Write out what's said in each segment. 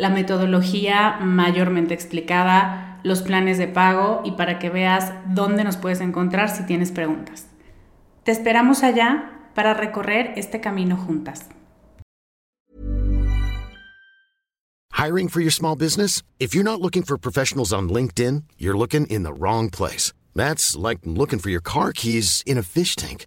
la metodología mayormente explicada, los planes de pago y para que veas dónde nos puedes encontrar si tienes preguntas. Te esperamos allá para recorrer este camino juntas. Hiring for your small business? If you're not looking for professionals on LinkedIn, you're looking in the wrong place. That's like looking for your car keys in a fish tank.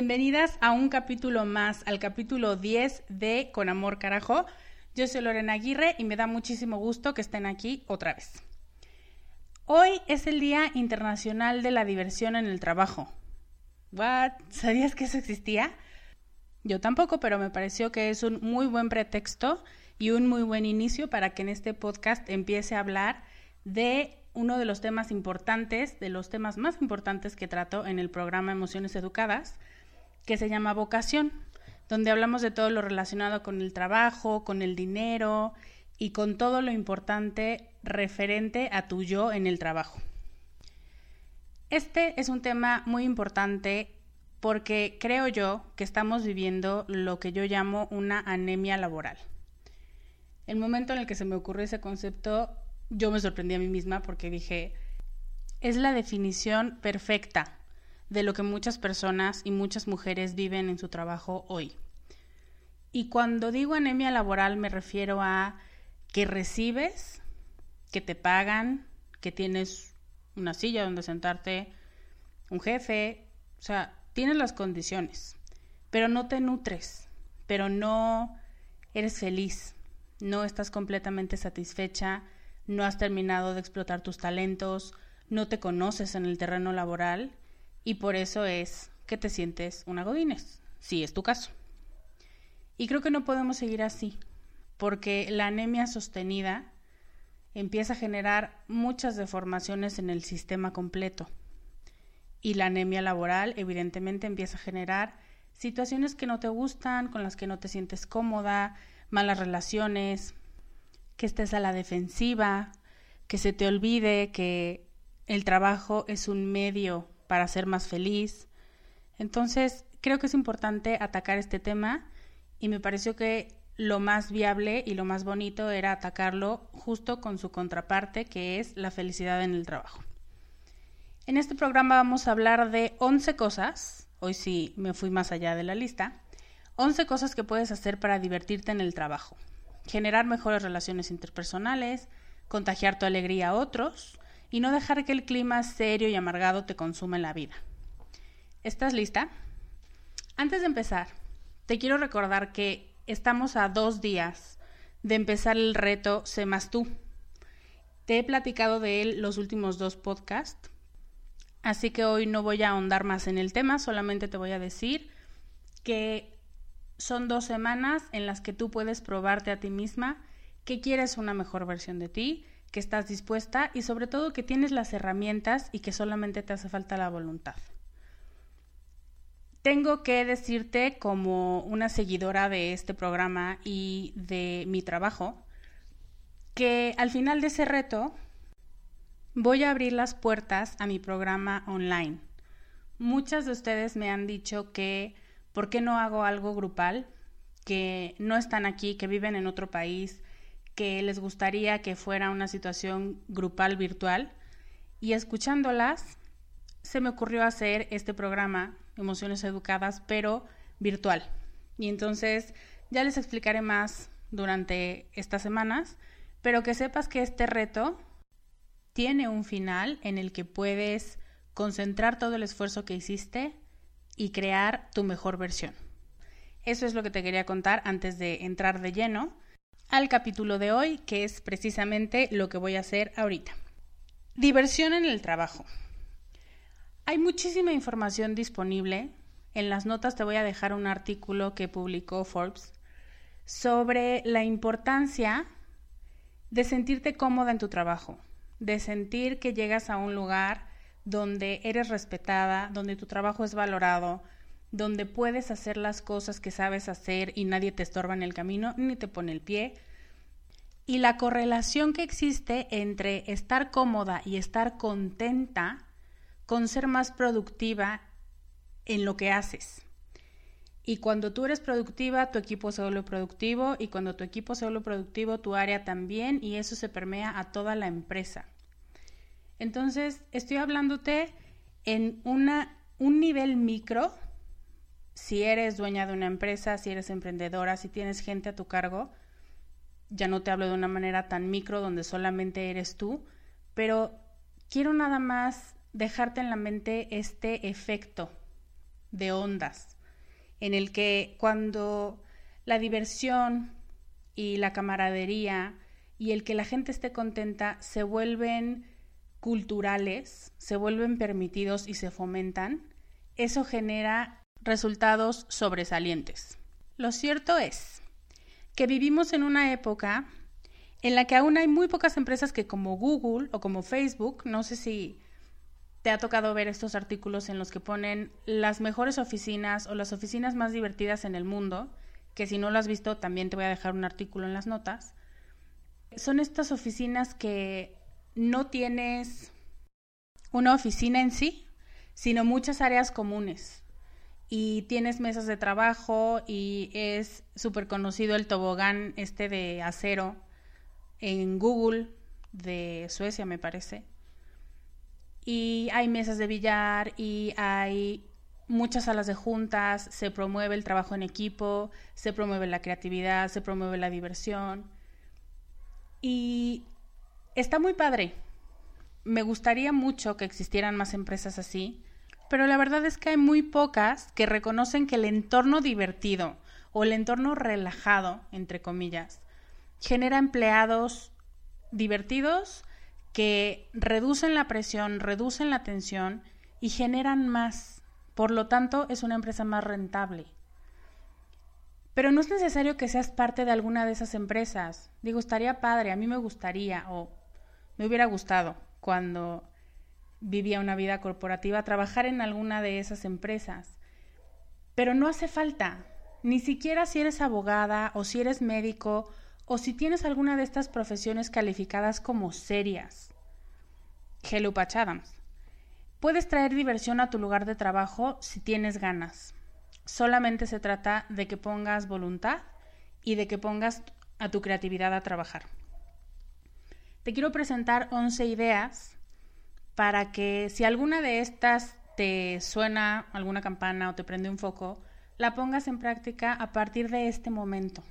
Bienvenidas a un capítulo más, al capítulo 10 de Con Amor Carajo. Yo soy Lorena Aguirre y me da muchísimo gusto que estén aquí otra vez. Hoy es el Día Internacional de la Diversión en el Trabajo. ¿What? ¿Sabías que eso existía? Yo tampoco, pero me pareció que es un muy buen pretexto y un muy buen inicio para que en este podcast empiece a hablar de uno de los temas importantes, de los temas más importantes que trato en el programa Emociones Educadas, que se llama Vocación, donde hablamos de todo lo relacionado con el trabajo, con el dinero y con todo lo importante referente a tu yo en el trabajo. Este es un tema muy importante porque creo yo que estamos viviendo lo que yo llamo una anemia laboral. El momento en el que se me ocurrió ese concepto, yo me sorprendí a mí misma porque dije, es la definición perfecta de lo que muchas personas y muchas mujeres viven en su trabajo hoy. Y cuando digo anemia laboral me refiero a que recibes, que te pagan, que tienes una silla donde sentarte, un jefe, o sea, tienes las condiciones, pero no te nutres, pero no eres feliz, no estás completamente satisfecha, no has terminado de explotar tus talentos, no te conoces en el terreno laboral y por eso es que te sientes una godines, si es tu caso. Y creo que no podemos seguir así, porque la anemia sostenida empieza a generar muchas deformaciones en el sistema completo. Y la anemia laboral evidentemente empieza a generar situaciones que no te gustan, con las que no te sientes cómoda, malas relaciones, que estés a la defensiva, que se te olvide que el trabajo es un medio para ser más feliz. Entonces, creo que es importante atacar este tema y me pareció que lo más viable y lo más bonito era atacarlo justo con su contraparte, que es la felicidad en el trabajo. En este programa vamos a hablar de 11 cosas, hoy sí me fui más allá de la lista, 11 cosas que puedes hacer para divertirte en el trabajo. generar mejores relaciones interpersonales, contagiar tu alegría a otros y no dejar que el clima serio y amargado te consuma en la vida. ¿Estás lista? Antes de empezar, te quiero recordar que estamos a dos días de empezar el reto Sé más tú. Te he platicado de él los últimos dos podcasts, así que hoy no voy a ahondar más en el tema, solamente te voy a decir que son dos semanas en las que tú puedes probarte a ti misma que quieres una mejor versión de ti, que estás dispuesta y sobre todo que tienes las herramientas y que solamente te hace falta la voluntad. Tengo que decirte como una seguidora de este programa y de mi trabajo que al final de ese reto voy a abrir las puertas a mi programa online. Muchas de ustedes me han dicho que ¿por qué no hago algo grupal? Que no están aquí, que viven en otro país, que les gustaría que fuera una situación grupal virtual. Y escuchándolas, se me ocurrió hacer este programa, Emociones Educadas, pero virtual. Y entonces ya les explicaré más durante estas semanas, pero que sepas que este reto tiene un final en el que puedes concentrar todo el esfuerzo que hiciste y crear tu mejor versión. Eso es lo que te quería contar antes de entrar de lleno al capítulo de hoy, que es precisamente lo que voy a hacer ahorita. Diversión en el trabajo. Hay muchísima información disponible. En las notas te voy a dejar un artículo que publicó Forbes sobre la importancia de sentirte cómoda en tu trabajo, de sentir que llegas a un lugar donde eres respetada, donde tu trabajo es valorado, donde puedes hacer las cosas que sabes hacer y nadie te estorba en el camino ni te pone el pie. Y la correlación que existe entre estar cómoda y estar contenta con ser más productiva en lo que haces. Y cuando tú eres productiva, tu equipo se vuelve productivo y cuando tu equipo se vuelve productivo, tu área también y eso se permea a toda la empresa. Entonces, estoy hablándote en una, un nivel micro, si eres dueña de una empresa, si eres emprendedora, si tienes gente a tu cargo, ya no te hablo de una manera tan micro donde solamente eres tú, pero quiero nada más dejarte en la mente este efecto de ondas, en el que cuando la diversión y la camaradería y el que la gente esté contenta se vuelven culturales se vuelven permitidos y se fomentan, eso genera resultados sobresalientes. Lo cierto es que vivimos en una época en la que aún hay muy pocas empresas que como Google o como Facebook, no sé si te ha tocado ver estos artículos en los que ponen las mejores oficinas o las oficinas más divertidas en el mundo, que si no lo has visto también te voy a dejar un artículo en las notas. Son estas oficinas que no tienes una oficina en sí, sino muchas áreas comunes. Y tienes mesas de trabajo y es súper conocido el tobogán este de acero en Google de Suecia, me parece. Y hay mesas de billar y hay muchas salas de juntas, se promueve el trabajo en equipo, se promueve la creatividad, se promueve la diversión. Y está muy padre. Me gustaría mucho que existieran más empresas así, pero la verdad es que hay muy pocas que reconocen que el entorno divertido o el entorno relajado, entre comillas, genera empleados divertidos que reducen la presión, reducen la tensión y generan más. Por lo tanto, es una empresa más rentable. Pero no es necesario que seas parte de alguna de esas empresas. Digo, estaría padre, a mí me gustaría o me hubiera gustado cuando vivía una vida corporativa trabajar en alguna de esas empresas. Pero no hace falta, ni siquiera si eres abogada o si eres médico o si tienes alguna de estas profesiones calificadas como serias. Hello Patch Adams. Puedes traer diversión a tu lugar de trabajo si tienes ganas. Solamente se trata de que pongas voluntad y de que pongas a tu creatividad a trabajar. Te quiero presentar 11 ideas para que si alguna de estas te suena alguna campana o te prende un foco, la pongas en práctica a partir de este momento.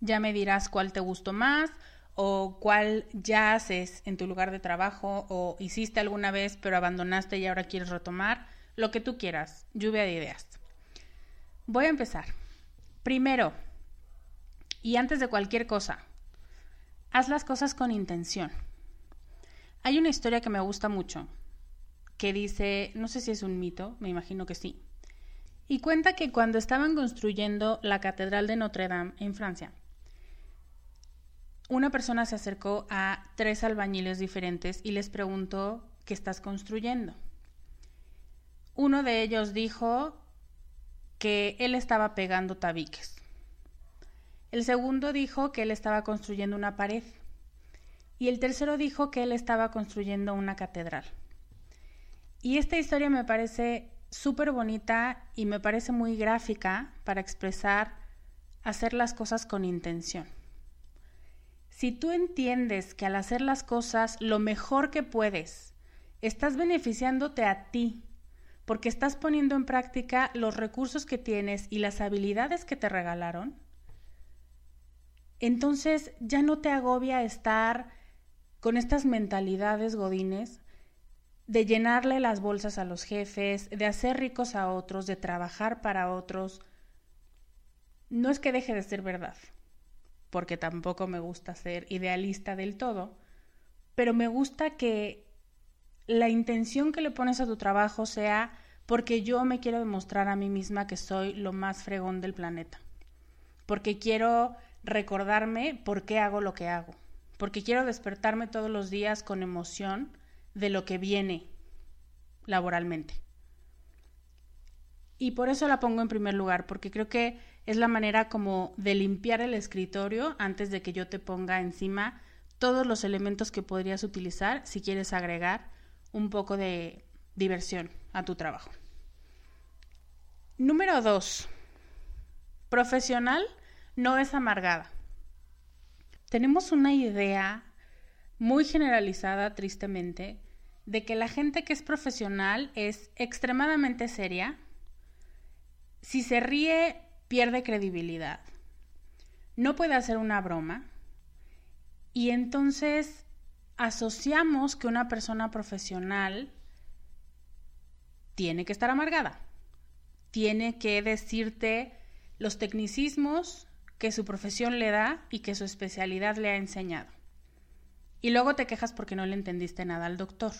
Ya me dirás cuál te gustó más o cuál ya haces en tu lugar de trabajo o hiciste alguna vez pero abandonaste y ahora quieres retomar, lo que tú quieras, lluvia de ideas. Voy a empezar. Primero, y antes de cualquier cosa, haz las cosas con intención. Hay una historia que me gusta mucho, que dice, no sé si es un mito, me imagino que sí, y cuenta que cuando estaban construyendo la Catedral de Notre Dame en Francia, una persona se acercó a tres albañiles diferentes y les preguntó, ¿qué estás construyendo? Uno de ellos dijo que él estaba pegando tabiques. El segundo dijo que él estaba construyendo una pared. Y el tercero dijo que él estaba construyendo una catedral. Y esta historia me parece súper bonita y me parece muy gráfica para expresar hacer las cosas con intención. Si tú entiendes que al hacer las cosas lo mejor que puedes, estás beneficiándote a ti, porque estás poniendo en práctica los recursos que tienes y las habilidades que te regalaron, entonces ya no te agobia estar con estas mentalidades godines de llenarle las bolsas a los jefes, de hacer ricos a otros, de trabajar para otros. No es que deje de ser verdad, porque tampoco me gusta ser idealista del todo, pero me gusta que la intención que le pones a tu trabajo sea porque yo me quiero demostrar a mí misma que soy lo más fregón del planeta, porque quiero recordarme por qué hago lo que hago, porque quiero despertarme todos los días con emoción de lo que viene laboralmente. Y por eso la pongo en primer lugar, porque creo que es la manera como de limpiar el escritorio antes de que yo te ponga encima todos los elementos que podrías utilizar si quieres agregar un poco de diversión a tu trabajo. Número dos, profesional no es amargada. Tenemos una idea muy generalizada, tristemente, de que la gente que es profesional es extremadamente seria. Si se ríe pierde credibilidad, no puede hacer una broma. Y entonces asociamos que una persona profesional tiene que estar amargada, tiene que decirte los tecnicismos que su profesión le da y que su especialidad le ha enseñado. Y luego te quejas porque no le entendiste nada al doctor.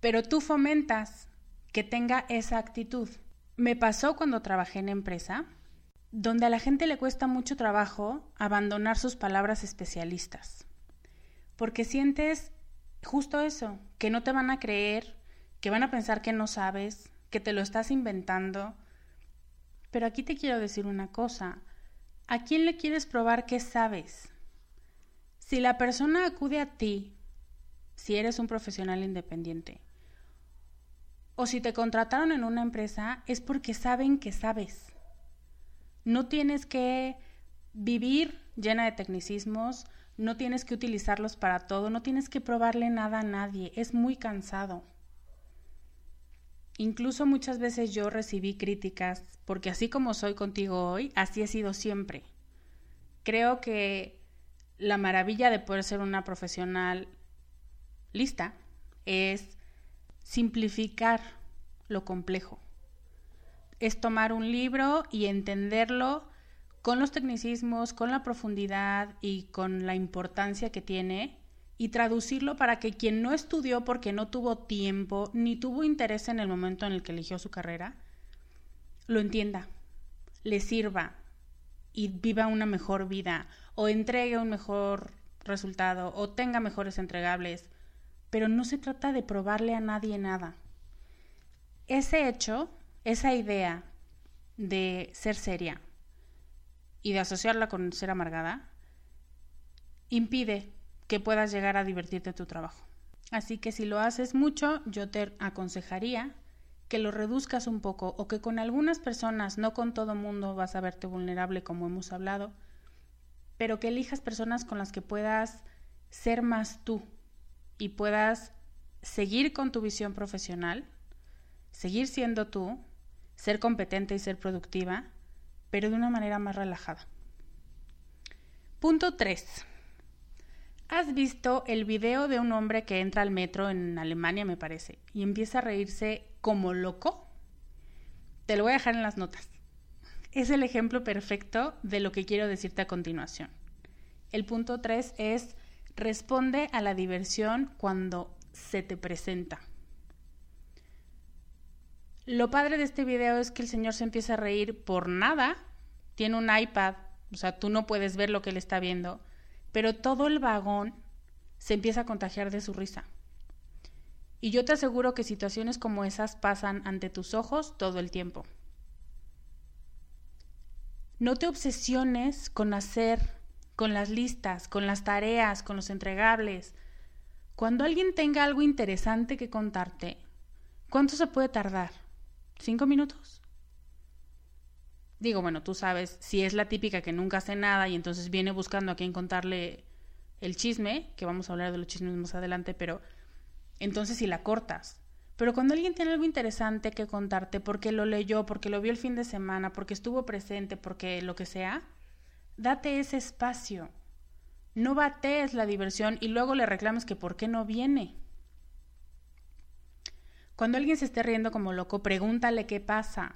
Pero tú fomentas que tenga esa actitud. Me pasó cuando trabajé en empresa, donde a la gente le cuesta mucho trabajo abandonar sus palabras especialistas, porque sientes justo eso, que no te van a creer, que van a pensar que no sabes, que te lo estás inventando. Pero aquí te quiero decir una cosa, ¿a quién le quieres probar que sabes? Si la persona acude a ti, si eres un profesional independiente, o si te contrataron en una empresa es porque saben que sabes. No tienes que vivir llena de tecnicismos, no tienes que utilizarlos para todo, no tienes que probarle nada a nadie, es muy cansado. Incluso muchas veces yo recibí críticas, porque así como soy contigo hoy, así he sido siempre. Creo que la maravilla de poder ser una profesional lista es simplificar lo complejo. Es tomar un libro y entenderlo con los tecnicismos, con la profundidad y con la importancia que tiene y traducirlo para que quien no estudió porque no tuvo tiempo ni tuvo interés en el momento en el que eligió su carrera, lo entienda, le sirva y viva una mejor vida o entregue un mejor resultado o tenga mejores entregables pero no se trata de probarle a nadie nada. Ese hecho, esa idea de ser seria y de asociarla con ser amargada, impide que puedas llegar a divertirte tu trabajo. Así que si lo haces mucho, yo te aconsejaría que lo reduzcas un poco o que con algunas personas, no con todo mundo vas a verte vulnerable como hemos hablado, pero que elijas personas con las que puedas ser más tú, y puedas seguir con tu visión profesional, seguir siendo tú, ser competente y ser productiva, pero de una manera más relajada. Punto 3. ¿Has visto el video de un hombre que entra al metro en Alemania, me parece, y empieza a reírse como loco? Te lo voy a dejar en las notas. Es el ejemplo perfecto de lo que quiero decirte a continuación. El punto 3 es responde a la diversión cuando se te presenta. Lo padre de este video es que el señor se empieza a reír por nada. Tiene un iPad, o sea, tú no puedes ver lo que él está viendo pero todo el vagón se empieza a contagiar de su risa. Y yo te aseguro que situaciones como esas pasan ante tus ojos todo el tiempo. No te obsesiones con hacer, con las listas, con las tareas, con los entregables. Cuando alguien tenga algo interesante que contarte, ¿cuánto se puede tardar? ¿Cinco minutos? Digo, bueno, tú sabes, si es la típica que nunca hace nada y entonces viene buscando a quién contarle el chisme, que vamos a hablar de los chismes más adelante, pero entonces si la cortas. Pero cuando alguien tiene algo interesante que contarte, porque lo leyó, porque lo vio el fin de semana, porque estuvo presente, porque lo que sea, date ese espacio. No batees la diversión y luego le reclames que por qué no viene. Cuando alguien se esté riendo como loco, pregúntale qué pasa.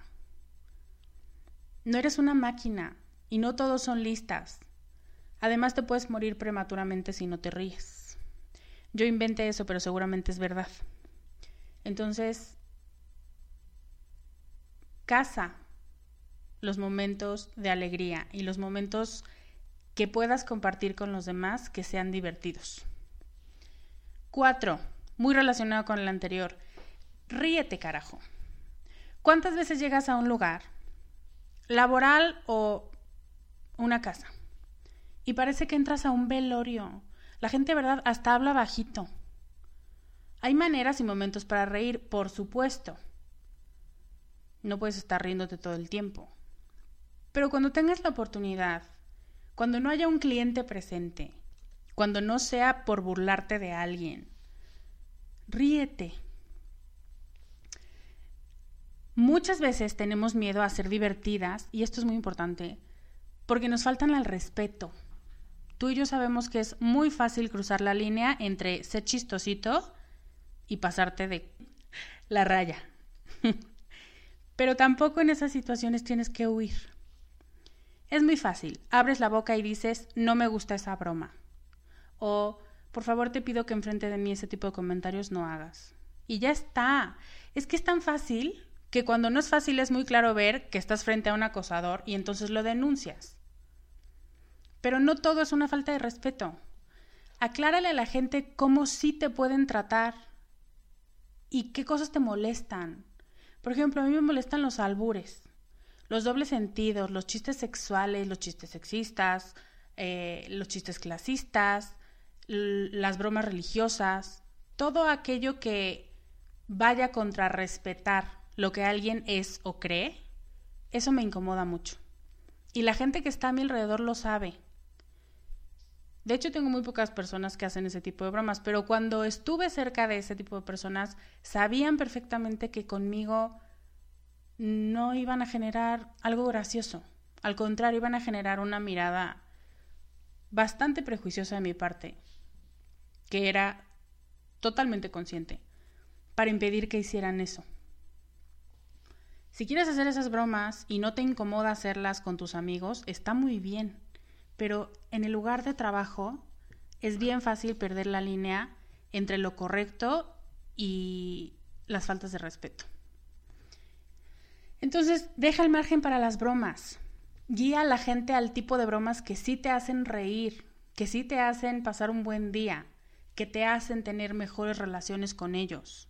No eres una máquina y no todos son listas. Además te puedes morir prematuramente si no te ríes. Yo inventé eso, pero seguramente es verdad. Entonces, casa los momentos de alegría y los momentos que puedas compartir con los demás que sean divertidos. Cuatro, muy relacionado con el anterior, ríete carajo. ¿Cuántas veces llegas a un lugar laboral o una casa. Y parece que entras a un velorio. La gente, ¿verdad? Hasta habla bajito. Hay maneras y momentos para reír, por supuesto. No puedes estar riéndote todo el tiempo. Pero cuando tengas la oportunidad, cuando no haya un cliente presente, cuando no sea por burlarte de alguien, ríete. Muchas veces tenemos miedo a ser divertidas, y esto es muy importante, porque nos faltan al respeto. Tú y yo sabemos que es muy fácil cruzar la línea entre ser chistosito y pasarte de la raya. Pero tampoco en esas situaciones tienes que huir. Es muy fácil. Abres la boca y dices, no me gusta esa broma. O, por favor te pido que enfrente de mí ese tipo de comentarios no hagas. Y ya está. Es que es tan fácil que cuando no es fácil es muy claro ver que estás frente a un acosador y entonces lo denuncias. Pero no todo es una falta de respeto. Aclárale a la gente cómo sí te pueden tratar y qué cosas te molestan. Por ejemplo, a mí me molestan los albures, los dobles sentidos, los chistes sexuales, los chistes sexistas, eh, los chistes clasistas, las bromas religiosas, todo aquello que vaya contra respetar lo que alguien es o cree, eso me incomoda mucho. Y la gente que está a mi alrededor lo sabe. De hecho, tengo muy pocas personas que hacen ese tipo de bromas, pero cuando estuve cerca de ese tipo de personas, sabían perfectamente que conmigo no iban a generar algo gracioso. Al contrario, iban a generar una mirada bastante prejuiciosa de mi parte, que era totalmente consciente, para impedir que hicieran eso. Si quieres hacer esas bromas y no te incomoda hacerlas con tus amigos, está muy bien. Pero en el lugar de trabajo es bien fácil perder la línea entre lo correcto y las faltas de respeto. Entonces, deja el margen para las bromas. Guía a la gente al tipo de bromas que sí te hacen reír, que sí te hacen pasar un buen día, que te hacen tener mejores relaciones con ellos.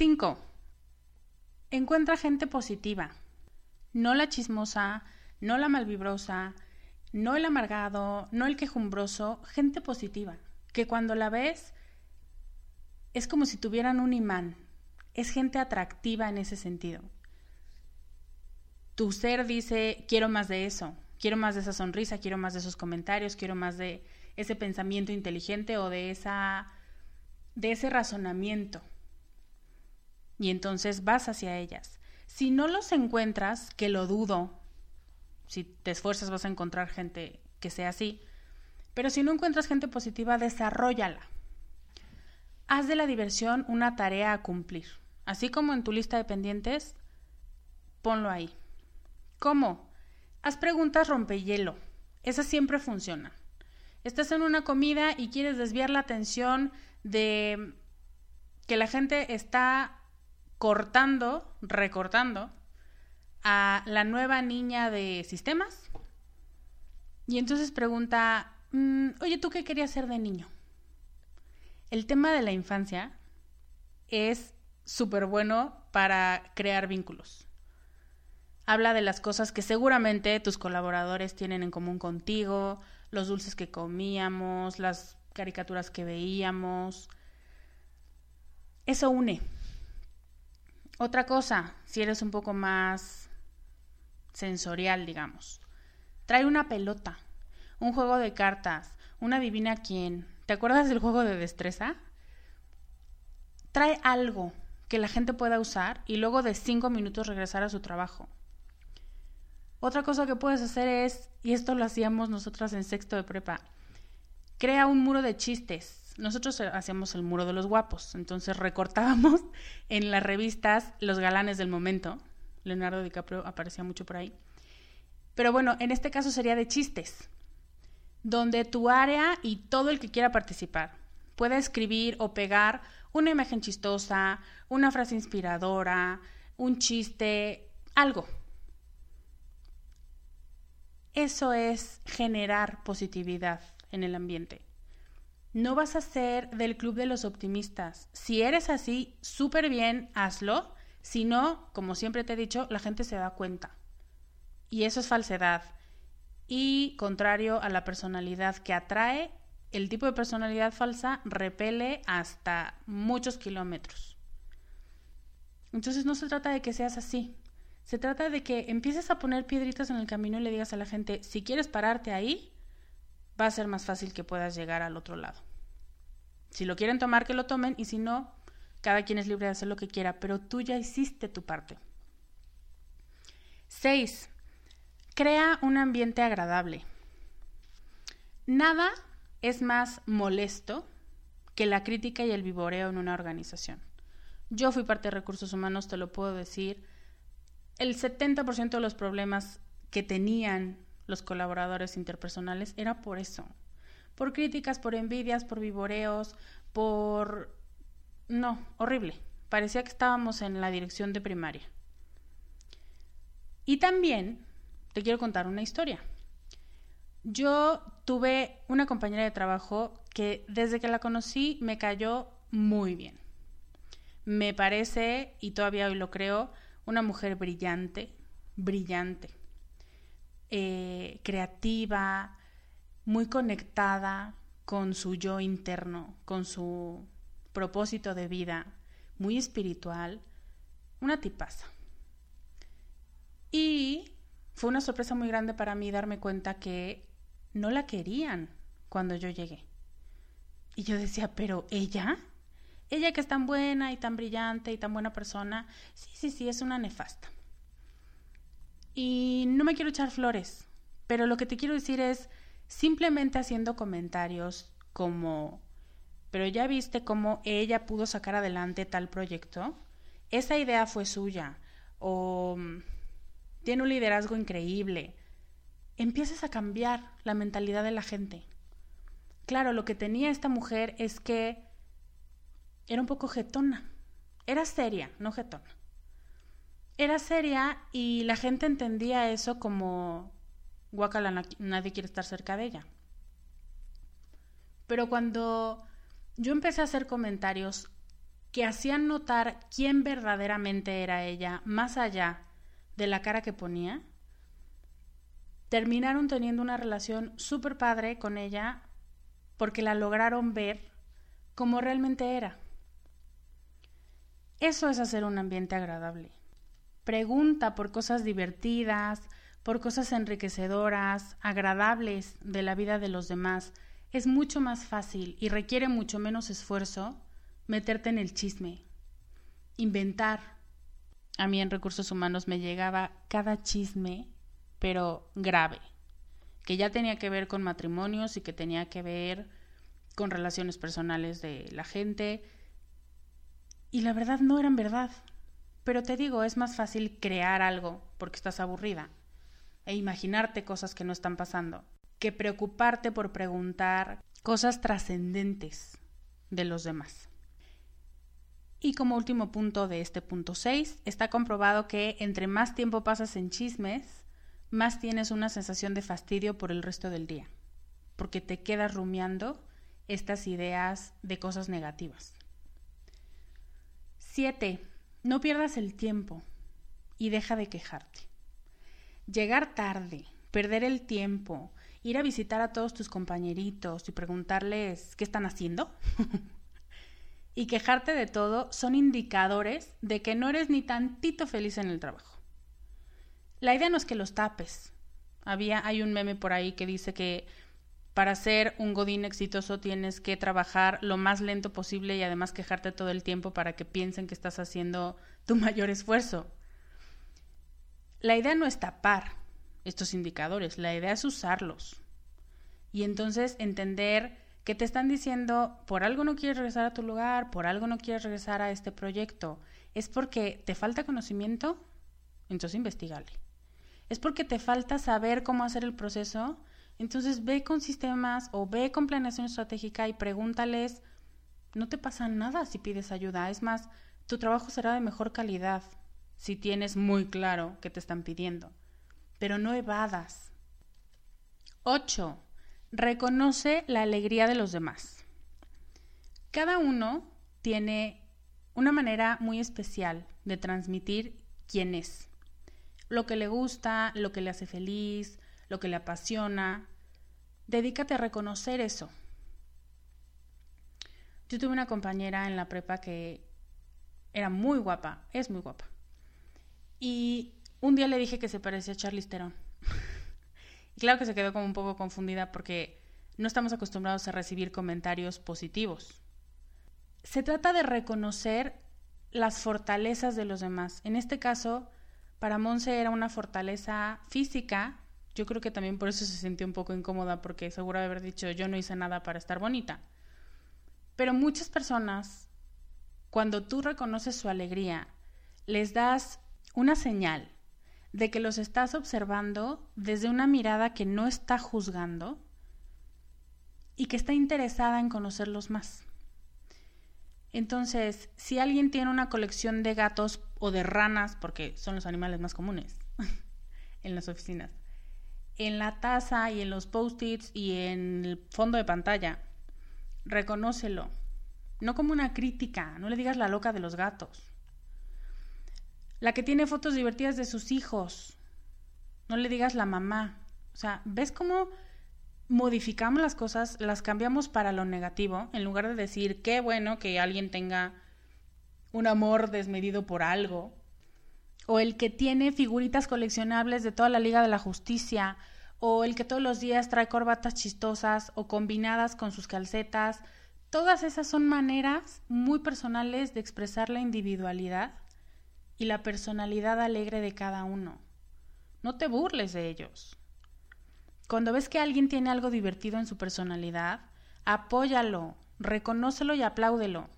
5. encuentra gente positiva, no la chismosa, no la malvibrosa, no el amargado, no el quejumbroso, gente positiva, que cuando la ves es como si tuvieran un imán, es gente atractiva en ese sentido. Tu ser dice, quiero más de eso, quiero más de esa sonrisa, quiero más de esos comentarios, quiero más de ese pensamiento inteligente o de esa de ese razonamiento. Y entonces vas hacia ellas. Si no los encuentras, que lo dudo, si te esfuerzas vas a encontrar gente que sea así, pero si no encuentras gente positiva, desarrollala. Haz de la diversión una tarea a cumplir. Así como en tu lista de pendientes, ponlo ahí. ¿Cómo? Haz preguntas rompehielo. Esas siempre funcionan. Estás en una comida y quieres desviar la atención de que la gente está cortando, recortando a la nueva niña de sistemas. Y entonces pregunta, mm, oye, ¿tú qué querías ser de niño? El tema de la infancia es súper bueno para crear vínculos. Habla de las cosas que seguramente tus colaboradores tienen en común contigo, los dulces que comíamos, las caricaturas que veíamos. Eso une. Otra cosa, si eres un poco más sensorial, digamos. Trae una pelota, un juego de cartas, una divina quién. ¿Te acuerdas del juego de destreza? Trae algo que la gente pueda usar y luego de cinco minutos regresar a su trabajo. Otra cosa que puedes hacer es, y esto lo hacíamos nosotras en sexto de prepa, crea un muro de chistes. Nosotros hacíamos el muro de los guapos, entonces recortábamos en las revistas los galanes del momento. Leonardo DiCaprio aparecía mucho por ahí. Pero bueno, en este caso sería de chistes, donde tu área y todo el que quiera participar pueda escribir o pegar una imagen chistosa, una frase inspiradora, un chiste, algo eso es generar positividad en el ambiente. No vas a ser del club de los optimistas. Si eres así, súper bien, hazlo. Si no, como siempre te he dicho, la gente se da cuenta. Y eso es falsedad. Y contrario a la personalidad que atrae, el tipo de personalidad falsa repele hasta muchos kilómetros. Entonces no se trata de que seas así. Se trata de que empieces a poner piedritas en el camino y le digas a la gente, si quieres pararte ahí, va a ser más fácil que puedas llegar al otro lado. Si lo quieren tomar, que lo tomen y si no, cada quien es libre de hacer lo que quiera, pero tú ya hiciste tu parte. 6. Crea un ambiente agradable. Nada es más molesto que la crítica y el vivoreo en una organización. Yo fui parte de recursos humanos, te lo puedo decir el 70% de los problemas que tenían los colaboradores interpersonales era por eso. Por críticas, por envidias, por vivoreos, por... No, horrible. Parecía que estábamos en la dirección de primaria. Y también te quiero contar una historia. Yo tuve una compañera de trabajo que desde que la conocí me cayó muy bien. Me parece, y todavía hoy lo creo, una mujer brillante, brillante, eh, creativa, muy conectada con su yo interno, con su propósito de vida, muy espiritual, una tipaza. Y fue una sorpresa muy grande para mí darme cuenta que no la querían cuando yo llegué. Y yo decía, pero ella, ella que es tan buena y tan brillante y tan buena persona, sí, sí, sí, es una nefasta. Y no me quiero echar flores, pero lo que te quiero decir es simplemente haciendo comentarios como, pero ya viste cómo ella pudo sacar adelante tal proyecto, esa idea fue suya, o tiene un liderazgo increíble. Empiezas a cambiar la mentalidad de la gente. Claro, lo que tenía esta mujer es que era un poco jetona. Era seria, no jetona. Era seria y la gente entendía eso como guacala, nadie quiere estar cerca de ella. Pero cuando yo empecé a hacer comentarios que hacían notar quién verdaderamente era ella, más allá de la cara que ponía, terminaron teniendo una relación súper padre con ella porque la lograron ver como realmente era. Eso es hacer un ambiente agradable. Pregunta por cosas divertidas, por cosas enriquecedoras, agradables de la vida de los demás. Es mucho más fácil y requiere mucho menos esfuerzo meterte en el chisme, inventar. A mí en recursos humanos me llegaba cada chisme, pero grave, que ya tenía que ver con matrimonios y que tenía que ver con relaciones personales de la gente. Y la verdad no eran verdad. Pero te digo, es más fácil crear algo porque estás aburrida e imaginarte cosas que no están pasando que preocuparte por preguntar cosas trascendentes de los demás. Y como último punto de este punto 6, está comprobado que entre más tiempo pasas en chismes, más tienes una sensación de fastidio por el resto del día, porque te quedas rumiando estas ideas de cosas negativas. 7. No pierdas el tiempo y deja de quejarte. Llegar tarde, perder el tiempo, ir a visitar a todos tus compañeritos y preguntarles qué están haciendo y quejarte de todo son indicadores de que no eres ni tantito feliz en el trabajo. La idea no es que los tapes. Había, hay un meme por ahí que dice que para ser un godín exitoso tienes que trabajar lo más lento posible y además quejarte todo el tiempo para que piensen que estás haciendo tu mayor esfuerzo. La idea no es tapar estos indicadores, la idea es usarlos. Y entonces entender que te están diciendo, por algo no quieres regresar a tu lugar, por algo no quieres regresar a este proyecto, es porque te falta conocimiento, entonces investigale. Es porque te falta saber cómo hacer el proceso, entonces ve con sistemas o ve con planeación estratégica y pregúntales, no te pasa nada si pides ayuda, es más, tu trabajo será de mejor calidad si tienes muy claro qué te están pidiendo, pero no evadas. 8. Reconoce la alegría de los demás. Cada uno tiene una manera muy especial de transmitir quién es, lo que le gusta, lo que le hace feliz, lo que le apasiona. Dedícate a reconocer eso. Yo tuve una compañera en la prepa que era muy guapa, es muy guapa. Y un día le dije que se parecía a Charlize Theron. Y claro que se quedó como un poco confundida porque no estamos acostumbrados a recibir comentarios positivos. Se trata de reconocer las fortalezas de los demás. En este caso, para Monse era una fortaleza física. Yo creo que también por eso se sintió un poco incómoda porque seguro de haber dicho yo no hice nada para estar bonita. Pero muchas personas, cuando tú reconoces su alegría, les das una señal de que los estás observando desde una mirada que no está juzgando y que está interesada en conocerlos más. Entonces, si alguien tiene una colección de gatos o de ranas, porque son los animales más comunes en las oficinas, en la taza y en los post-its y en el fondo de pantalla, reconócelo. No como una crítica, no le digas la loca de los gatos. La que tiene fotos divertidas de sus hijos. No le digas la mamá. O sea, ¿ves cómo modificamos las cosas, las cambiamos para lo negativo, en lugar de decir qué bueno que alguien tenga un amor desmedido por algo? O el que tiene figuritas coleccionables de toda la Liga de la Justicia, o el que todos los días trae corbatas chistosas o combinadas con sus calcetas. Todas esas son maneras muy personales de expresar la individualidad y la personalidad alegre de cada uno. No te burles de ellos. Cuando ves que alguien tiene algo divertido en su personalidad, apóyalo, reconócelo y apláudelo.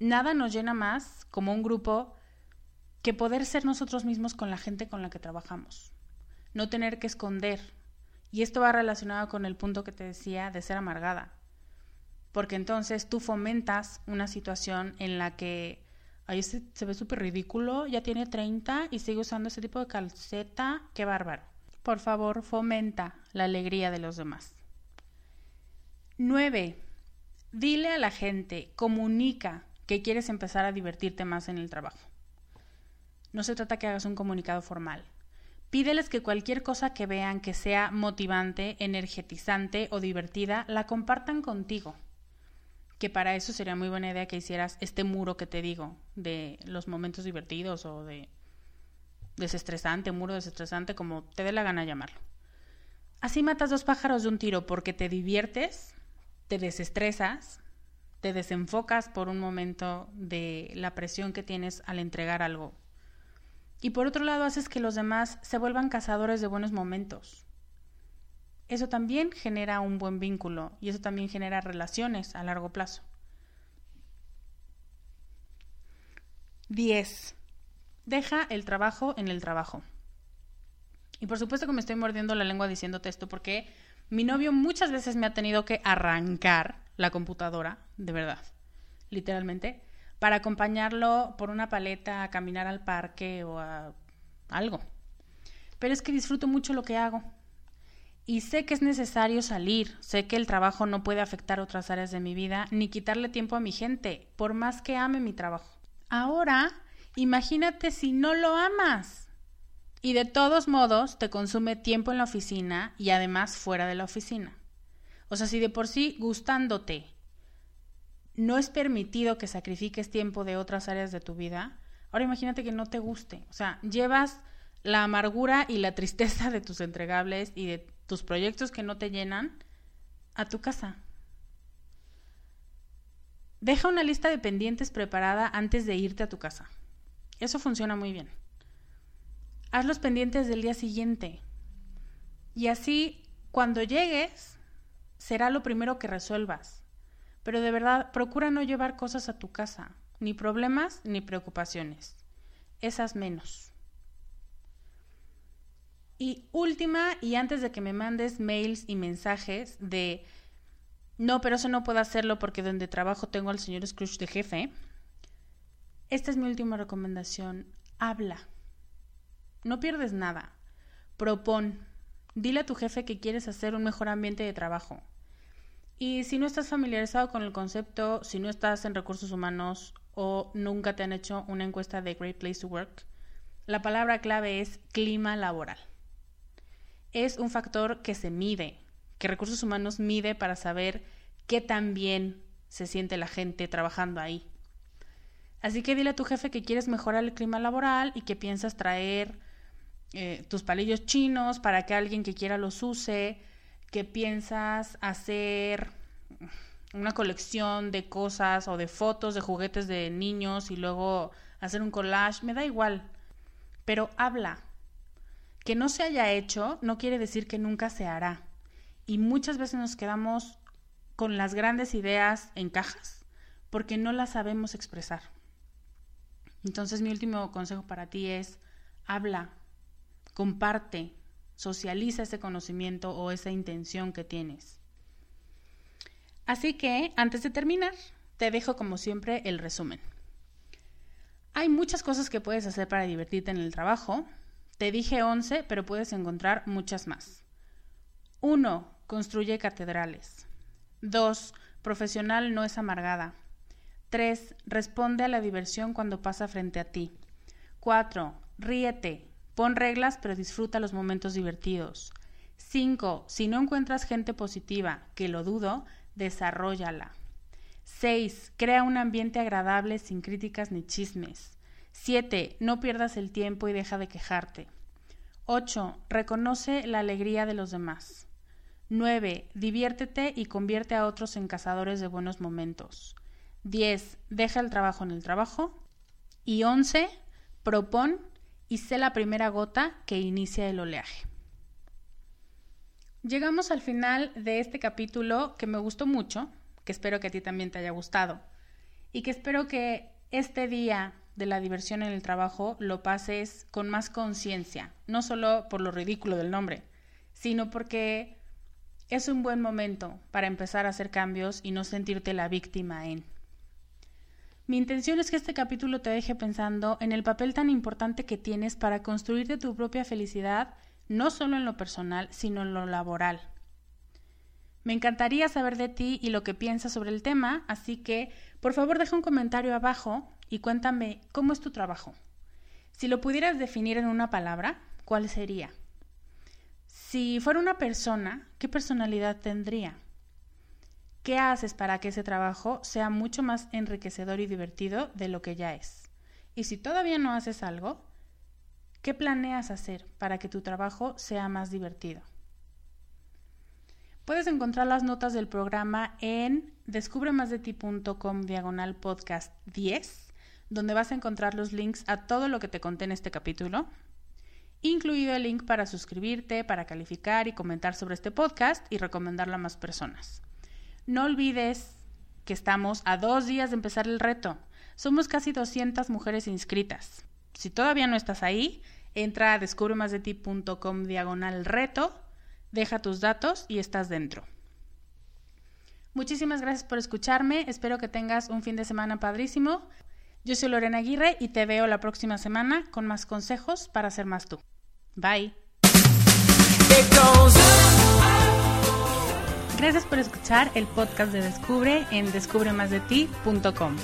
Nada nos llena más como un grupo que poder ser nosotros mismos con la gente con la que trabajamos. No tener que esconder. Y esto va relacionado con el punto que te decía de ser amargada. Porque entonces tú fomentas una situación en la que Ahí se, ve súper ridículo, ya tiene 30 y sigue usando ese tipo de calceta, qué bárbaro. Por favor, fomenta la alegría de los demás. 9. Dile a la gente, comunica que quieres empezar a divertirte más en el trabajo. No se trata que hagas un comunicado formal. Pídeles que cualquier cosa que vean que sea motivante, energetizante o divertida, la compartan contigo. Que para eso sería muy buena idea que hicieras este muro que te digo, de los momentos divertidos o de desestresante, muro desestresante, como te dé la gana llamarlo. Así matas dos pájaros de un tiro porque te diviertes, te desestresas, te desenfocas por un momento de la presión que tienes al entregar algo. Y por otro lado haces que los demás se vuelvan cazadores de buenos momentos. Eso también genera un buen vínculo y eso también genera relaciones a largo plazo. 10. Deja el trabajo en el trabajo. Y por supuesto que me estoy mordiendo la lengua diciéndote esto porque mi novio muchas veces me ha tenido que arrancar la computadora, de verdad, literalmente, para acompañarlo por una paleta a caminar al parque o a algo. Pero es que disfruto mucho lo que hago. Y sé que es necesario salir, sé que el trabajo no puede afectar otras áreas de mi vida ni quitarle tiempo a mi gente, por más que ame mi trabajo. Ahora, imagínate si no lo amas. Y de todos modos te consume tiempo en la oficina y además fuera de la oficina. O sea, si de por sí gustándote no es permitido que sacrifiques tiempo de otras áreas de tu vida, ahora imagínate que no te guste. O sea, llevas la amargura y la tristeza de tus entregables y de tus proyectos que no te llenan a tu casa. Deja una lista de pendientes preparada antes de irte a tu casa. Eso funciona muy bien haz los pendientes del día siguiente. Y así, cuando llegues, será lo primero que resuelvas. Pero de verdad, procura no llevar cosas a tu casa, ni problemas ni preocupaciones. Esas menos. Y última, y antes de que me mandes mails y mensajes de no, pero eso no puedo hacerlo porque donde trabajo tengo al señor Scrooge de jefe. Esta es mi última recomendación. Habla. No pierdes nada. Propon. Dile a tu jefe que quieres hacer un mejor ambiente de trabajo. Y si no estás familiarizado con el concepto, si no estás en recursos humanos o nunca te han hecho una encuesta de Great Place to Work, la palabra clave es clima laboral. Es un factor que se mide, que recursos humanos mide para saber qué tan bien se siente la gente trabajando ahí. Así que dile a tu jefe que quieres mejorar el clima laboral y que piensas traer eh, tus palillos chinos para que alguien que quiera los use, que piensas hacer una colección de cosas o de fotos de juguetes de niños y luego hacer un collage, me da igual, pero habla. Que no se haya hecho no quiere decir que nunca se hará. Y muchas veces nos quedamos con las grandes ideas en cajas porque no las sabemos expresar. Entonces mi último consejo para ti es habla, comparte, socializa ese conocimiento o esa intención que tienes. Así que, antes de terminar, te dejo como siempre el resumen. Hay muchas cosas que puedes hacer para divertirte en el trabajo. Te dije 11, pero puedes encontrar muchas más. 1. Construye catedrales. 2. Profesional no es amargada. 3. Responde a la diversión cuando pasa frente a ti. 4. Ríete, Pon reglas, pero disfruta los momentos divertidos. 5. Si no encuentras gente positiva, que lo dudo, desarrollala. 6. Crea un ambiente agradable sin críticas ni chismes. 7. No pierdas el tiempo y deja de quejarte. 8. Reconoce la alegría de los demás. 9. Diviértete y convierte a otros en cazadores de buenos momentos. 10. Deja el trabajo en el trabajo. Y 11. Propon y sé la primera gota que inicia el oleaje. Llegamos al final de este capítulo que me gustó mucho, que espero que a ti también te haya gustado y que espero que este día de la diversión en el trabajo lo pases con más conciencia, no solo por lo ridículo del nombre, sino porque es un buen momento para empezar a hacer cambios y no sentirte la víctima en. Mi intención es que este capítulo te deje pensando en el papel tan importante que tienes para construirte tu propia felicidad, no solo en lo personal, sino en lo laboral. Me encantaría saber de ti y lo que piensas sobre el tema, así que por favor deja un comentario abajo y cuéntame cómo es tu trabajo. Si lo pudieras definir en una palabra, ¿cuál sería? Si fuera una persona, ¿qué personalidad tendría? ¿Qué haces para que ese trabajo sea mucho más enriquecedor y divertido de lo que ya es? Y si todavía no haces algo, ¿qué planeas hacer para que tu trabajo sea más divertido? Puedes encontrar las notas del programa en descubremasdeti.com diagonal podcast 10, donde vas a encontrar los links a todo lo que te conté en este capítulo, incluido el link para suscribirte, para calificar y comentar sobre este podcast y recomendarlo a más personas. No olvides que estamos a dos días de empezar el reto. Somos casi 200 mujeres inscritas. Si todavía no estás ahí, entra a descubremasdeti.com diagonal reto, deja tus datos y estás dentro. Muchísimas gracias por escucharme, espero que tengas un fin de semana padrísimo. Yo soy Lorena Aguirre y te veo la próxima semana con más consejos para ser más tú. Bye. Gracias por escuchar el podcast de Descubre en descubremasdeti.com.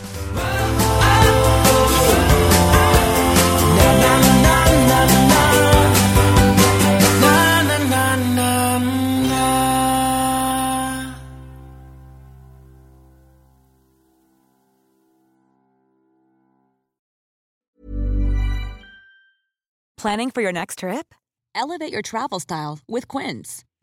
Planning for your next trip? Elevate your travel style with Quince.